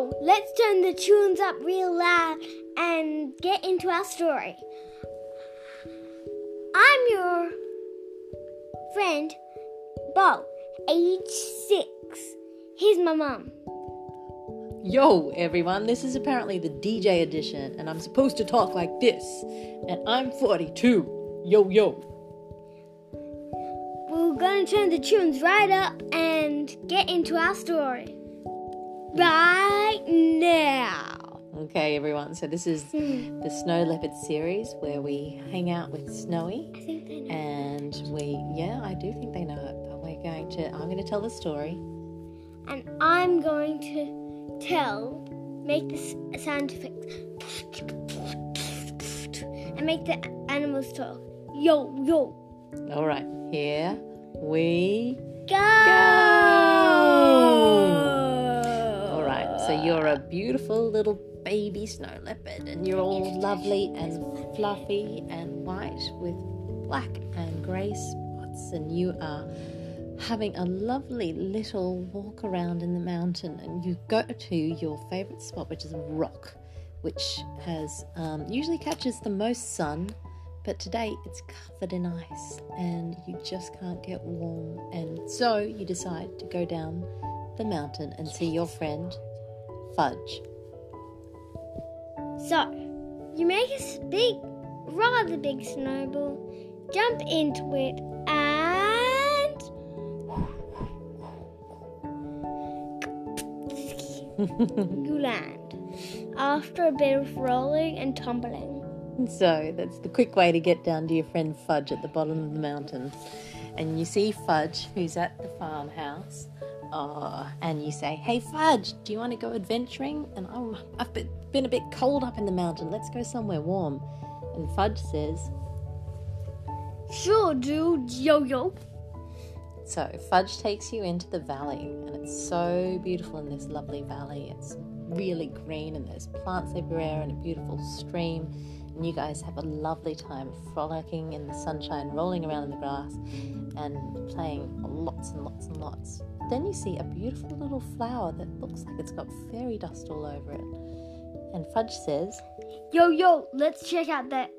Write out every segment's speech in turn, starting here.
let's turn the tunes up real loud and get into our story. I'm your friend, Bo, age six. Here's my mum. Yo, everyone, this is apparently the DJ edition, and I'm supposed to talk like this. And I'm 42. Yo, yo. We're gonna turn the tunes right up and get into our story. Right now. Okay, everyone, so this is the Snow Leopard series where we hang out with Snowie. I think they know. And we, yeah, I do think they know it, but we're going to, I'm going to tell the story. And I'm going to tell, make this sound effects, and make the animals talk. Yo, yo, All right, here we go! All right, so you're a beautiful little baby snow leopard, and you're all lovely and fluffy and white with black and grey spots, and you are having a lovely little walk around in the mountain, and you go to your favourite spot, which is a rock, which has um, usually catches the most sun. But today it's covered in ice and you just can't get warm. And so you decide to go down the mountain and see your friend Fudge. So, you make a big, rather big snowball, jump into it, and you land. After a bit of rolling and tumbling. So that's the quick way to get down to your friend Fudge at the bottom of the mountain. And you see Fudge, who's at the farmhouse. Oh, and you say, Hey Fudge, do you want to go adventuring? And I'm, I've been, been a bit cold up in the mountain. Let's go somewhere warm. And Fudge says, Sure, dude, yo yo. So Fudge takes you into the valley, and it's so beautiful in this lovely valley. It's really green, and there's plants everywhere, and a beautiful stream. And you guys have a lovely time frolicking in the sunshine, rolling around in the grass, and playing lots and lots and lots. Then you see a beautiful little flower that looks like it's got fairy dust all over it. And Fudge says, Yo yo, let's check out that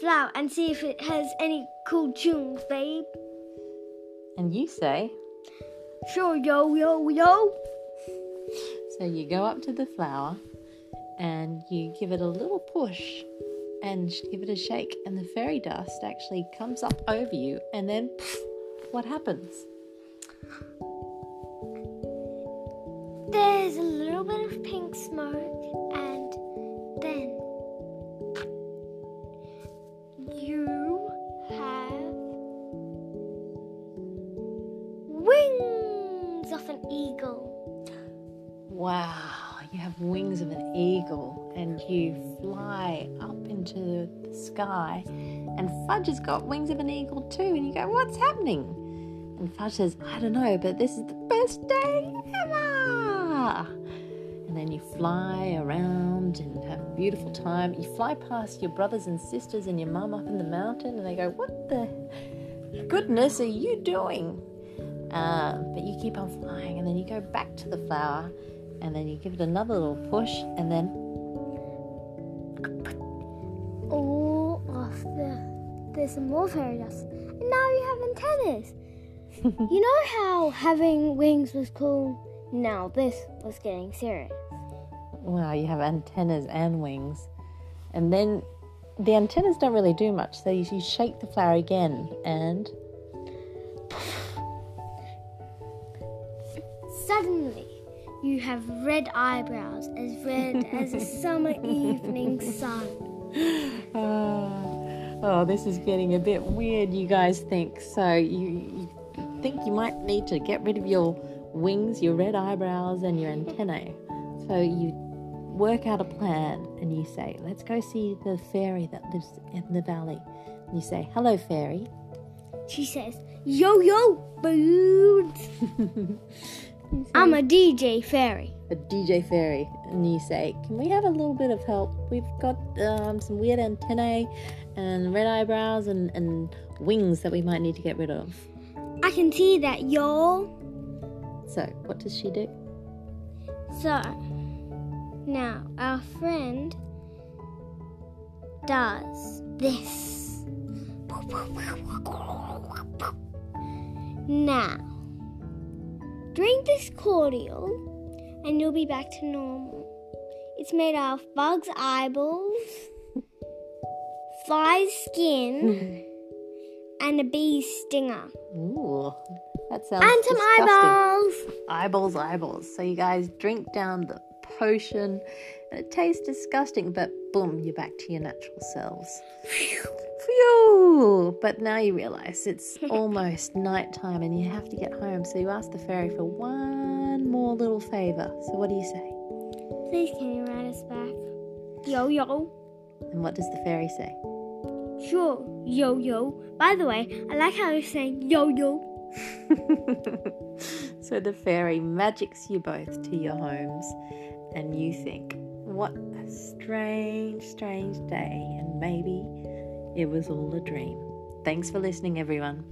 flower and see if it has any cool tunes, babe. and you say, Sure, yo yo yo. So you go up to the flower and you give it a little push and give it a shake, and the fairy dust actually comes up over you, and then what happens? There's a little bit of pink smoke, and then you have wings of an eagle. Wow, you have wings of an eagle and you fly up into the sky, and Fudge has got wings of an eagle too, and you go, What's happening? And Fudge says, I don't know, but this is the best day ever. And then you fly around and have a beautiful time. You fly past your brothers and sisters and your mum up in the mountain, and they go, What the goodness are you doing? Uh, but you keep on flying, and then you go back to the flower, and then you give it another little push, and then All of the there's some more fairy dust, and now you have antennas. you know how having wings was cool? Now this was getting serious. wow, you have antennas and wings, and then the antennas don't really do much. So you shake the flower again, and Suddenly, you have red eyebrows, as red as a summer evening sun. Uh, oh, this is getting a bit weird. You guys think so? You, you think you might need to get rid of your wings, your red eyebrows, and your antennae. So you work out a plan, and you say, "Let's go see the fairy that lives in the valley." And you say, "Hello, fairy." She says, Yo yo, boots. I'm a DJ fairy. a DJ fairy, and you say, "Can we have a little bit of help? We've got um, some weird antennae and red eyebrows and, and wings that we might need to get rid of." I can see that, y'all. So, what does she do? So, now our friend does this. Now, drink this cordial and you'll be back to normal. It's made out of bug's eyeballs, fly's skin, and a bee's stinger. Ooh, that sounds And some disgusting. eyeballs. eyeballs, eyeballs. So you guys drink down the potion, and it tastes disgusting, but boom, you're back to your natural selves. Phew! But now you realize it's almost nighttime and you have to get home, so you ask the fairy for one more little favor. So what do you say? Please can you ride us back? Yo yo. And what does the fairy say? Sure, yo yo. By the way, I like how you're saying yo yo. so the fairy magics you both to your homes, and you think, what a strange, strange day, and maybe it was all a dream. Thanks for listening, everyone.